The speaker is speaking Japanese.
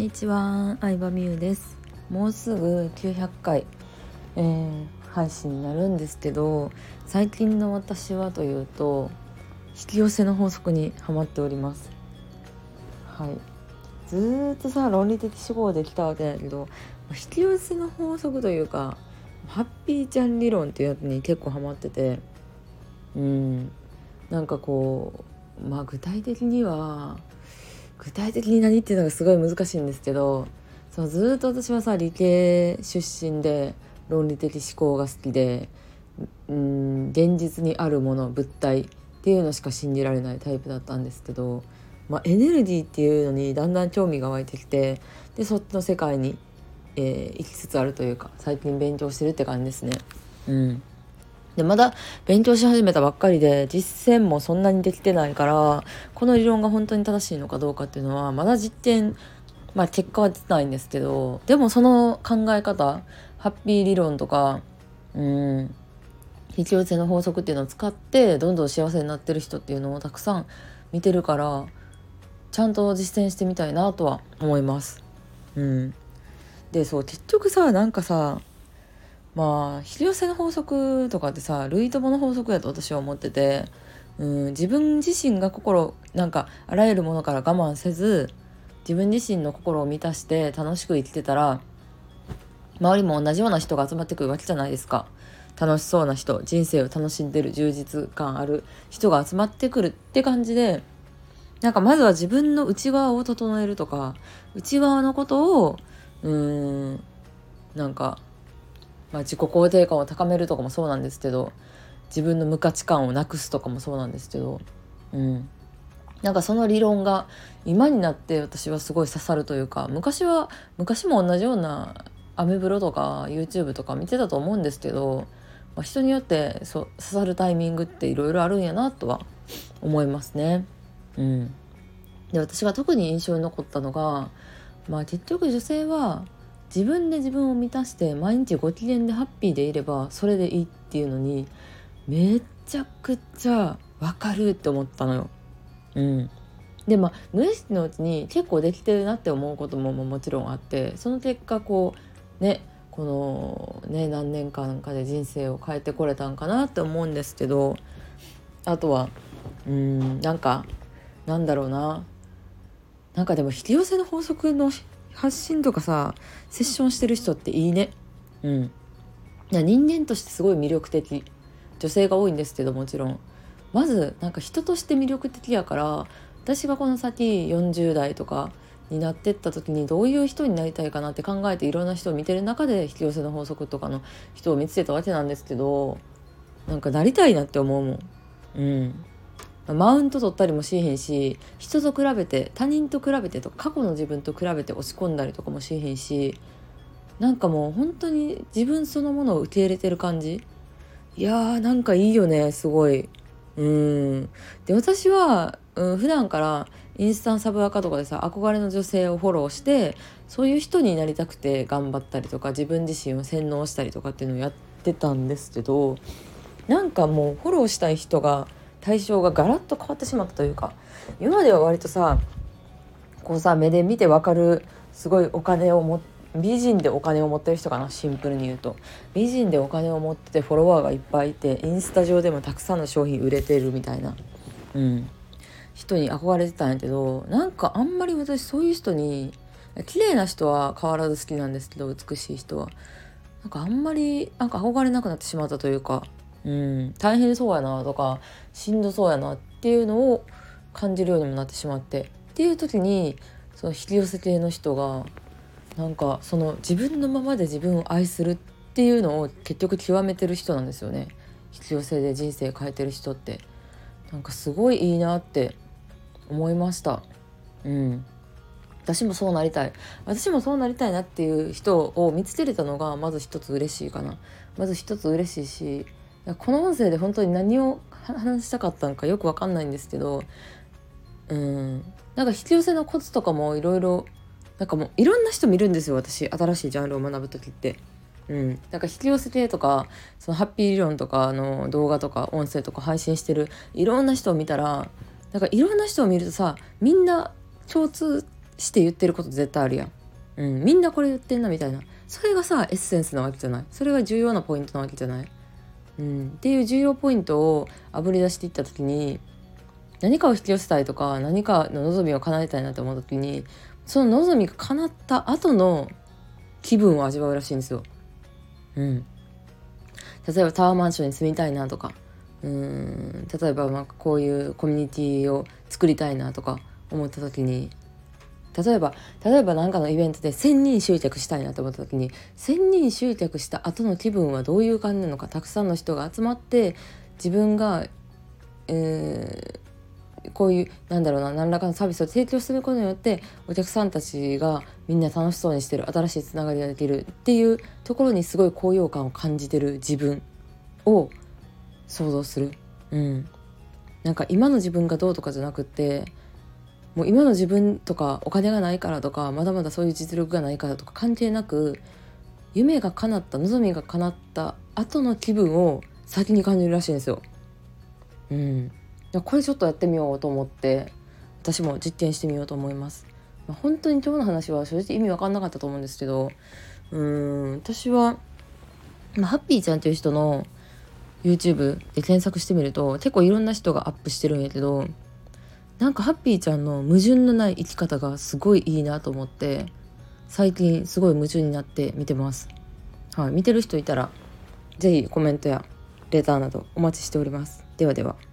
にちは、相葉美優です。もうすぐ900回、えー、配信になるんですけど最近の私はというと引き寄せの法則にハマっております。はい。ずっとさ論理的思考できたわけだけど引き寄せの法則というかハッピーちゃん理論っていうやつに結構ハマっててうん。なんかこうまあ具体的には具体的に何っていうのがすごい難しいんですけどそうずっと私はさ理系出身で論理的思考が好きでうん現実にあるもの物体っていうのしか信じられないタイプだったんですけど、まあ、エネルギーっていうのにだんだん興味が湧いてきてでそっちの世界に、えー、行きつつあるというか最近勉強してるって感じですね。うんでまだ勉強し始めたばっかりで実践もそんなにできてないからこの理論が本当に正しいのかどうかっていうのはまだ実験まあ結果は出ないんですけどでもその考え方ハッピー理論とかうん引き寄せの法則っていうのを使ってどんどん幸せになってる人っていうのをたくさん見てるからちゃんと実践してみたいなとは思います。うん、でそう結局さなんかさまあ引き寄せの法則とかってさ類友の法則やと私は思ってて、うん、自分自身が心なんかあらゆるものから我慢せず自分自身の心を満たして楽しく生きてたら周りも同じような人が集まってくるわけじゃないですか。楽しそうな人人生を楽しんでる充実感ある人が集まってくるって感じでなんかまずは自分の内側を整えるとか内側のことをうーんなんかまあ、自己肯定感を高めるとかもそうなんですけど自分の無価値観をなくすとかもそうなんですけど、うん、なんかその理論が今になって私はすごい刺さるというか昔は昔も同じようなアメブロとか YouTube とか見てたと思うんですけど、まあ、人によってそ刺さるタイミングっていろいろあるんやなとは思いますね。うん、で私が特に印象に残ったのが、まあ、結局女性は自分で自分を満たして毎日ご機嫌でハッピーでいればそれでいいっていうのにめちゃくちゃわかるって思ったのよ。うん、でまあ無意識のうちに結構できてるなって思うことももちろんあってその結果こうねこのね何年間かで人生を変えてこれたんかなって思うんですけどあとはうんなんかなんだろうななんかでも引き寄せの法則の発信とかさセッションしてる人っていいね。うん。人間としてすごい魅力的。女性が多いんですけどもちろん。まずなんか人として魅力的やから私がこの先40代とかになってった時にどういう人になりたいかなって考えていろんな人を見てる中で引き寄せの法則とかの人を見つけたわけなんですけどなんかなりたいなって思うもん。うんマウント取ったりもしへんし人と比べて他人と比べてと過去の自分と比べて落ち込んだりとかもしへんしなんかもう本当に自分そのものを受け入れてる感じ。いやーなんかいいよねすごい。うん。で私は、うん、普段からインスタンサブアカとかでさ憧れの女性をフォローしてそういう人になりたくて頑張ったりとか自分自身を洗脳したりとかっていうのをやってたんですけどなんかもうフォローしたい人が対象がガラッと変わってしまったというか今では割とさこうさ目で見てわかるすごいお金を持美人でお金を持ってる人かなシンプルに言うと。美人でお金を持っててフォロワーがいっぱいいてインスタ上でもたくさんの商品売れてるみたいな、うん、人に憧れてたんやけどなんかあんまり私そういう人に綺麗な人は変わらず好きなんですけど美しい人は。なんかあんまりなんか憧れなくなってしまったというか。うん、大変そうやなとかしんどそうやなっていうのを感じるようにもなってしまって。っていう時にその引き寄せ系の人がなんかその自分のままで自分を愛するっていうのを結局極めてる人なんですよね。引き寄せで人生変えてる人って。なんかすごいいいなって思いました。うん。私もそうなりたい。私もそうなりたいなっていう人を見つけれたのがまず一つ嬉しいかな。まず一つ嬉しいしこの音声で本当に何を話したかったのかよく分かんないんですけどうん。なんか引き寄せのコツとかもいろいろなんかもういろんな人見るんですよ私。新しいジャンルを学ぶ時って。うん、なんか引き寄せてとかそのハッピー理論とかの動画とか音声とか配信してるいろんな人を見たらなんかいろんな人を見るとさみんな共通して言ってること絶対あるやん、うん、みんなこれ言ってんなみたいな。それがさエッセンスなわけじゃない。それが重要なポイントなわけじゃない、うん、っていう重要ポイントをあぶり出していった時に何かを引き寄せたいとか何かの望みを叶えたいなと思う時にその望みが叶った後の気分を味わうらしいんですよ。うん、例えばタワーマンションに住みたいなとかうん例えばまあこういうコミュニティを作りたいなとか思った時に例えば例えば何かのイベントで1,000人集客したいなと思った時に1,000人集客した後の気分はどういう感じなのかたくさんの人が集まって自分が、えー、こういうなんだろうな何らかのサービスを提供することによってお客さんたちがみんな楽しそうにしてる新しいつながりができるっていうところにすごい高揚感を感じてる自分を想像する。うん、なんか今の自分がどうとかじゃなくてもう今の自分とかお金がないからとかまだまだそういう実力がないからとか関係なく夢が叶った望みが叶った後の気分を先に感じるらしいんですよ。うん、これちょっとやってみようと思って私も実験してみようと思います。まあ、本当に今日の話は正直意味わかんなかったと思うんですけどうん私は、まあ、ハッピーちゃんっていう人の YouTube で検索してみると結構いろんな人がアップしてるんやけどなんかハッピーちゃんの矛盾のない生き方がすごいいいなと思って最近すごい夢中になって見てます。はい、見てる人いたら是非コメントやレターなどお待ちしております。ではでは。